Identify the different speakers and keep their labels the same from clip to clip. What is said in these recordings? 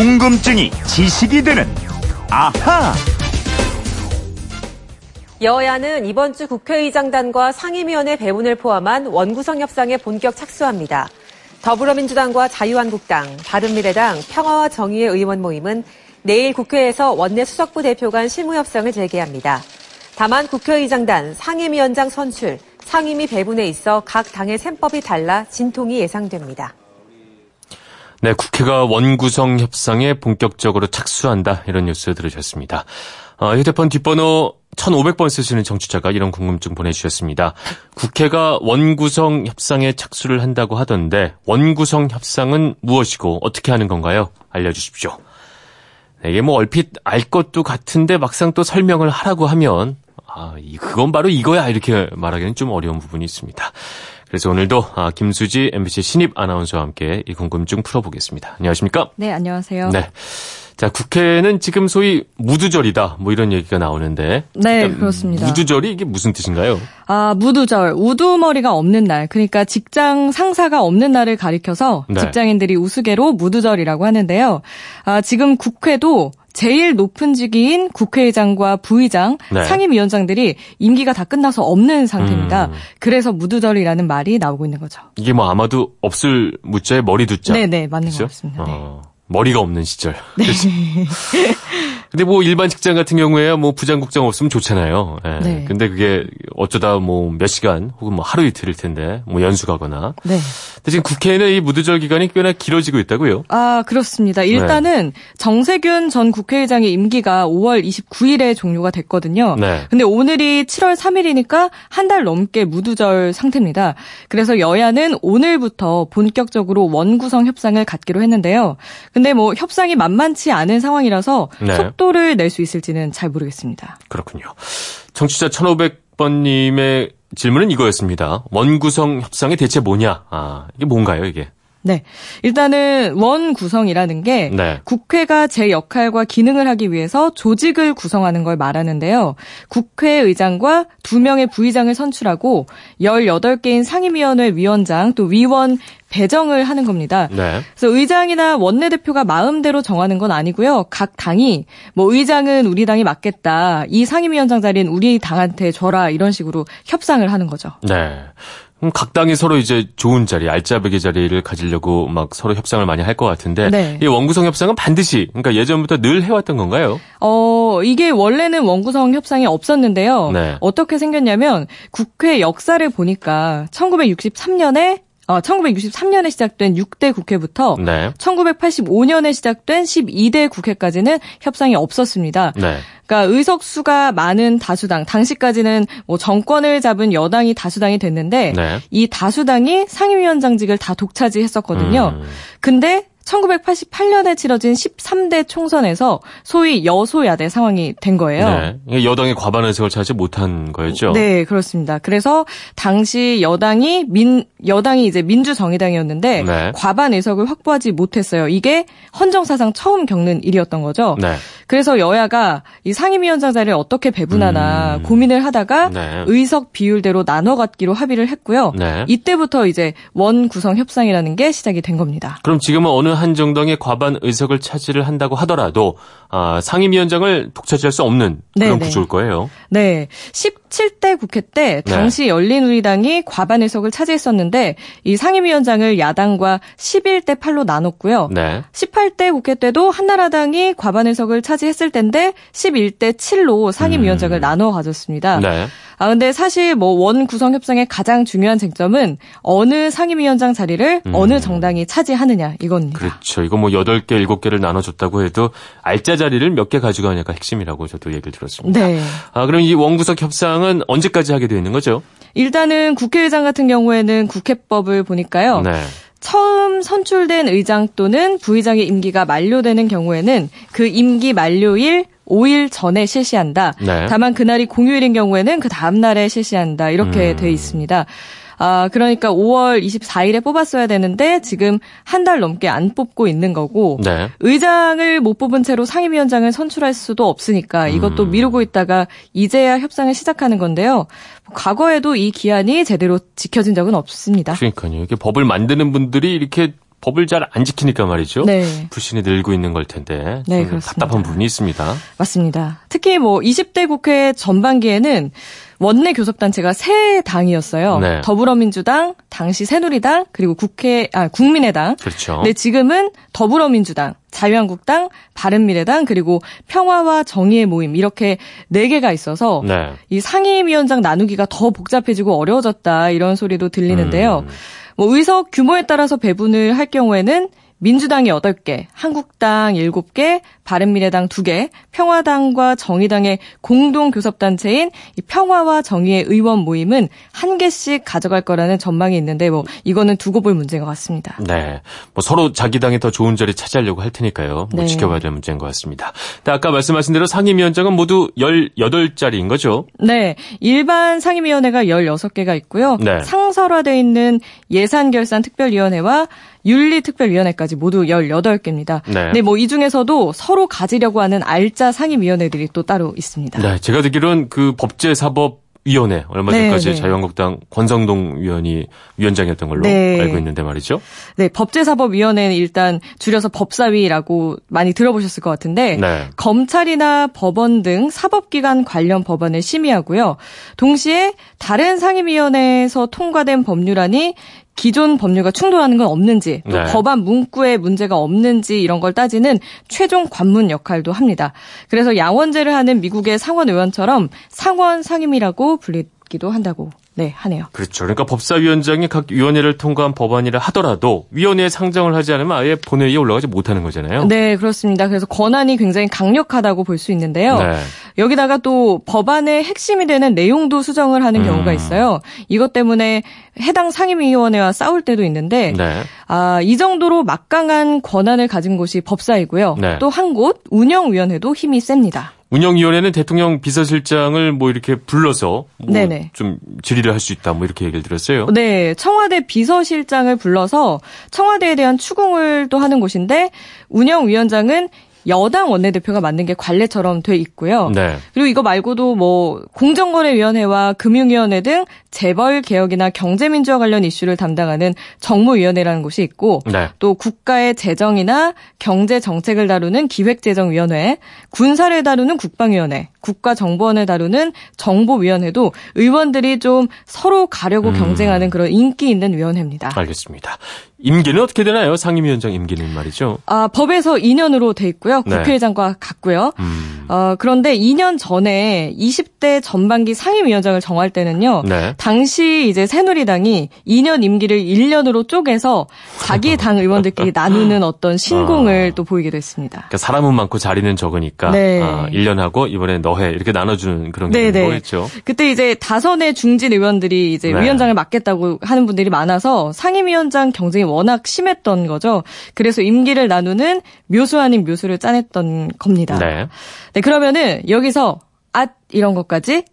Speaker 1: 궁금증이 지식이 되는 아하.
Speaker 2: 여야는 이번 주 국회의장단과 상임위원회 배분을 포함한 원구성 협상에 본격 착수합니다. 더불어민주당과 자유한국당, 바른미래당, 평화와 정의의 의원 모임은 내일 국회에서 원내 수석부 대표 간 실무협상을 재개합니다. 다만 국회의장단, 상임위원장 선출, 상임위 배분에 있어 각 당의 셈법이 달라 진통이 예상됩니다.
Speaker 3: 네, 국회가 원구성 협상에 본격적으로 착수한다. 이런 뉴스 들으셨습니다. 어, 휴대폰 뒷번호 1500번 쓰시는 정치자가 이런 궁금증 보내주셨습니다. 국회가 원구성 협상에 착수를 한다고 하던데 원구성 협상은 무엇이고 어떻게 하는 건가요? 알려주십시오. 네, 이게 뭐 얼핏 알 것도 같은데 막상 또 설명을 하라고 하면 아, 그건 바로 이거야 이렇게 말하기는 좀 어려운 부분이 있습니다. 그래서 오늘도 아, 김수지 MBC 신입 아나운서와 함께 이 궁금증 풀어보겠습니다. 안녕하십니까?
Speaker 4: 네, 안녕하세요.
Speaker 3: 네. 자, 국회는 지금 소위 무두절이다. 뭐 이런 얘기가 나오는데.
Speaker 4: 네, 그렇습니다.
Speaker 3: 무두절이 이게 무슨 뜻인가요?
Speaker 4: 아, 무두절. 우두머리가 없는 날. 그러니까 직장 상사가 없는 날을 가리켜서 네. 직장인들이 우스개로 무두절이라고 하는데요. 아, 지금 국회도 제일 높은 직위인 국회의장과 부의장, 네. 상임위원장들이 임기가 다 끝나서 없는 상태입니다. 음. 그래서 무두절이라는 말이 나오고 있는 거죠.
Speaker 3: 이게 뭐 아마도 없을 무자에 머리 두자.
Speaker 4: 네네, 맞는 그렇죠? 것 같습니다. 네.
Speaker 3: 어. 머리가 없는 시절. 네. 근데 뭐 일반 직장 같은 경우에야 뭐 부장국장 없으면 좋잖아요. 예. 네. 근데 그게 어쩌다 뭐 몇 시간 혹은 뭐 하루 이틀일 텐데 뭐 연수 가거나. 네. 근데 지금 국회에는 이 무두절 기간이 꽤나 길어지고 있다고요?
Speaker 4: 아 그렇습니다. 일단은 네. 정세균 전 국회의장의 임기가 5월 29일에 종료가 됐거든요. 네. 근데 오늘이 7월 3일이니까 한 달 넘게 무두절 상태입니다. 그래서 여야는 오늘부터 본격적으로 원구성 협상을 갖기로 했는데요. 근데 뭐 협상이 만만치 않은 상황이라서 네. 속도를 낼 수 있을지는 잘 모르겠습니다.
Speaker 3: 그렇군요. 청취자 1500번님의 질문은 이거였습니다. 원구성 협상이 대체 뭐냐? 아, 이게 뭔가요, 이게?
Speaker 4: 네. 일단은 원 구성이라는 게 네. 국회가 제 역할과 기능을 하기 위해서 조직을 구성하는 걸 말하는데요. 국회의장과 두 명의 부의장을 선출하고 18개인 상임위원회 위원장 또 위원 배정을 하는 겁니다. 네. 그래서 의장이나 원내대표가 마음대로 정하는 건 아니고요. 각 당이 뭐 의장은 우리 당이 맡겠다. 이 상임위원장 자리는 우리 당한테 줘라. 이런 식으로 협상을 하는 거죠.
Speaker 3: 네. 각 당이 서로 이제 좋은 자리, 알짜배기 자리를 가지려고 막 서로 협상을 많이 할 것 같은데 네. 이 원구성 협상은 반드시 그러니까 예전부터 늘 해왔던 건가요?
Speaker 4: 어 이게 원래는 원구성 협상이 없었는데요. 네. 어떻게 생겼냐면 국회 역사를 보니까 1963년에 어, 1963년에 시작된 6대 국회부터 네. 1985년에 시작된 12대 국회까지는 협상이 없었습니다. 네. 그러니까 의석수가 많은 다수당, 당시까지는 뭐 정권을 잡은 여당이 다수당이 됐는데 네. 이 다수당이 상임위원장직을 다 독차지했었거든요. 음. 근데 1988년에 치러진 13대 총선에서 소위 여소야대 상황이 된 거예요.
Speaker 3: 네. 여당이 과반 의석을 차지 못한 거였죠.
Speaker 4: 네, 그렇습니다. 그래서 당시 여당이 민 여당이 이제 민주정의당이었는데 네. 과반 의석을 확보하지 못했어요. 이게 헌정사상 처음 겪는 일이었던 거죠. 네. 그래서 여야가 이 상임위원장 자리를 어떻게 배분하나 음. 고민을 하다가 네. 의석 비율대로 나눠 갖기로 합의를 했고요. 네. 이때부터 이제 원 구성 협상이라는 게 시작이 된 겁니다.
Speaker 3: 그럼 지금은 어느 한 정당의 과반 의석을 차지를 한다고 하더라도 아, 상임위원장을 독차지할 수 없는 그런 네네. 구조일 거예요.
Speaker 4: 네. 17대 국회 때 네. 당시 네. 열린우리당이 과반 의석을 차지했었는데 이 상임위원장을 야당과 11대 8로 나눴고요. 네. 18대 국회 때도 한나라당이 과반 의석을 차지했을 텐데 11대 7로 상임위원장을 음. 나눠 가졌습니다. 네. 아 근데 사실 뭐 원 구성 협상의 가장 중요한 쟁점은 어느 상임위원장 자리를 음. 어느 정당이 차지하느냐 이겁니다.
Speaker 3: 그렇죠. 이거 뭐 8개, 7개를 나눠 줬다고 해도 알짜 자리를 몇 개 가져가냐가 핵심이라고 저도 얘기를 들었습니다. 네. 아 그럼 이 원구석 협상은 언제까지 하게 되어 있는 거죠?
Speaker 4: 일단은 국회의장 같은 경우에는 국회법을 보니까요. 네. 처음 선출된 의장 또는 부의장의 임기가 만료되는 경우에는 그 임기 만료일 5일 전에 실시한다. 네. 다만 그날이 공휴일인 경우에는 그 다음 날에 실시한다. 이렇게 음. 돼 있습니다. 아, 그러니까 5월 24일에 뽑았어야 되는데 지금 한 달 넘게 안 뽑고 있는 거고 네. 의장을 못 뽑은 채로 상임위원장을 선출할 수도 없으니까 이것도 음. 미루고 있다가 이제야 협상을 시작하는 건데요. 과거에도 이 기한이 제대로 지켜진 적은 없습니다.
Speaker 3: 그러니까요. 이게 법을 만드는 분들이 이렇게 법을 잘 안 지키니까 말이죠. 네. 불신이 늘고 있는 걸 텐데 네, 답답한 부분이 있습니다.
Speaker 4: 맞습니다. 특히 뭐 20대 국회 전반기에는 원내 교섭단체가 세 당이었어요. 네. 더불어민주당, 당시 새누리당, 그리고 국회 아 국민의당.
Speaker 3: 그렇죠.
Speaker 4: 네, 지금은 더불어민주당, 자유한국당, 바른미래당 그리고 평화와 정의의 모임 이렇게 네 개가 있어서 네. 이 상임위원장 나누기가 더 복잡해지고 어려워졌다 이런 소리도 들리는데요. 음. 뭐 의석 규모에 따라서 배분을 할 경우에는 민주당이 8개, 한국당 7개, 바른미래당 2개, 평화당과 정의당의 공동 교섭단체인 평화와 정의의 의원 모임은 한 개씩 가져갈 거라는 전망이 있는데 뭐 이거는 두고 볼 문제인 것 같습니다.
Speaker 3: 네. 뭐 서로 자기 당이 더 좋은 자리 차지하려고 할 테니까요. 뭐 네. 지켜봐야 될 문제인 것 같습니다. 근데 아까 말씀하신 대로 상임위원장은 모두 18자리인 거죠?
Speaker 4: 네. 일반 상임위원회가 16개가 있고요. 네. 상설화되어 있는 예산결산특별위원회와 윤리특별위원회까지 모두 18개입니다. 네. 네, 뭐 이 중에서도 서로 가지려고 하는 알짜 상임위원회들이 또 따로 있습니다.
Speaker 3: 네, 제가 듣기로는 그 법제사법 위원회 얼마 전까지 네, 네. 자유한국당 권성동 위원이 위원장이었던 걸로 네. 알고 있는데 말이죠.
Speaker 4: 네, 법제사법위원회는 일단 줄여서 법사위라고 많이 들어보셨을 것 같은데 네. 검찰이나 법원 등 사법기관 관련 법안을 심의하고요. 동시에 다른 상임위원회에서 통과된 법률안이 기존 법률과 충돌하는 건 없는지 또 네. 법안 문구에 문제가 없는지 이런 걸 따지는 최종 관문 역할도 합니다. 그래서 양원제를 하는 미국의 상원 의원처럼 상원 상임이라고 불리기도 한다고 네, 하네요.
Speaker 3: 그렇죠. 그러니까 법사위원장이 각 위원회를 통과한 법안이라 하더라도 위원회에 상정을 하지 않으면 아예 본회의에 올라가지 못하는 거잖아요.
Speaker 4: 네, 그렇습니다. 그래서 권한이 굉장히 강력하다고 볼 수 있는데요. 네. 여기다가 또 법안의 핵심이 되는 내용도 수정을 하는 음. 경우가 있어요. 이것 때문에 해당 상임위원회와 싸울 때도 있는데 네. 아, 이 정도로 막강한 권한을 가진 곳이 법사이고요. 네. 또한 곳 운영위원회도 힘이 셉니다.
Speaker 3: 운영위원회는 대통령 비서실장을 뭐 이렇게 불러서 뭐좀 질의를 할 수 있다 뭐 이렇게 얘기를 들었어요.
Speaker 4: 네, 청와대 비서실장을 불러서 청와대에 대한 추궁을 또 하는 곳인데 운영위원장은 여당 원내대표가 맡는 게 관례처럼 돼 있고요. 네. 그리고 이거 말고도 뭐 공정거래위원회와 금융위원회 등 재벌 개혁이나 경제민주화 관련 이슈를 담당하는 정무위원회라는 곳이 있고 네. 또 국가의 재정이나 경제 정책을 다루는 기획재정위원회, 군사를 다루는 국방위원회, 국가정보원을 다루는 정보위원회도 의원들이 좀 서로 가려고 음. 경쟁하는 그런 인기 있는 위원회입니다.
Speaker 3: 알겠습니다. 임기는 어떻게 되나요? 상임위원장 임기는 말이죠.
Speaker 4: 아, 법에서 2년으로 돼 있고요. 네. 국회의장과 네. 같고요. 음. 어, 그런데 2년 전에 20대 전반기 상임위원장을 정할 때는요. 네. 당시 이제 새누리당이 2년 임기를 1년으로 쪼개서 자기 당 의원들끼리 나누는 어떤 신공을 어. 또 보이게 됐습니다.
Speaker 3: 그러니까 사람은 많고 자리는 적으니까 네. 아, 1년 하고 이번에 너해 이렇게 나눠주는 그런 게 거겠죠.
Speaker 4: 그때 이제 다선의 중진 의원들이 이제 네. 위원장을 맡겠다고 하는 분들이 많아서 상임위원장 경쟁이 워낙 심했던 거죠. 그래서 임기를 나누는 묘수 아닌 묘수를 짜냈던 겁니다. 네. 네, 그러면은 여기서 앗 이런 것까지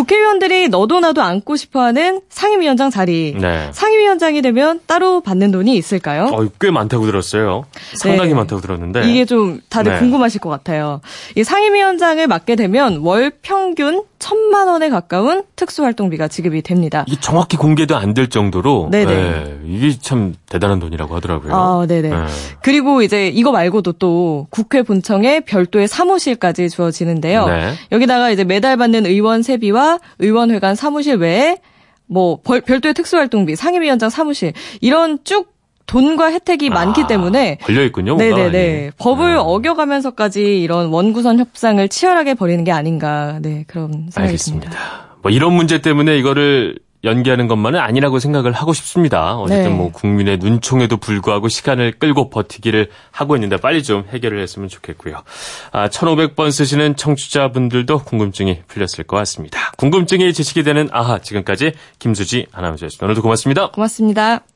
Speaker 4: 국회의원들이 너도 나도 앉고 싶어하는 상임위원장 자리. 네. 상임위원장이 되면 따로 받는 돈이 있을까요?
Speaker 3: 어, 꽤 많다고 들었어요. 상당히 네. 많다고 들었는데.
Speaker 4: 이게 좀 다들 네. 궁금하실 것 같아요. 이 상임위원장을 맡게 되면 월 평균 천만 원에 가까운 특수활동비가 지급이 됩니다.
Speaker 3: 이게 정확히 공개도 안 될 정도로 네네. 네, 이게 참 대단한 돈이라고 하더라고요.
Speaker 4: 아, 네네. 네. 그리고 이제 이거 말고도 또 국회 본청에 별도의 사무실까지 주어지는데요. 네. 여기다가 이제 매달 받는 의원 세비와 의원회관 사무실 외에 뭐 별도의 특수활동비, 상임위원장 사무실 이런 쭉 돈과 혜택이 아, 많기 때문에
Speaker 3: 걸려 있군요.
Speaker 4: 네네네 법을 네. 어겨가면서까지 이런 원구선 협상을 치열하게 벌이는 게 아닌가 네 그런 생각이 듭니다.
Speaker 3: 뭐 이런 문제 때문에 이거를 연기하는 것만은 아니라고 생각을 하고 싶습니다. 어쨌든 네. 뭐 국민의 눈총에도 불구하고 시간을 끌고 버티기를 하고 있는데 빨리 좀 해결을 했으면 좋겠고요. 아, 1500번 쓰시는 청취자분들도 궁금증이 풀렸을 것 같습니다. 궁금증이 지식이 되는 아하 지금까지 김수지 아나운서였습니다. 오늘도 고맙습니다.
Speaker 4: 고맙습니다.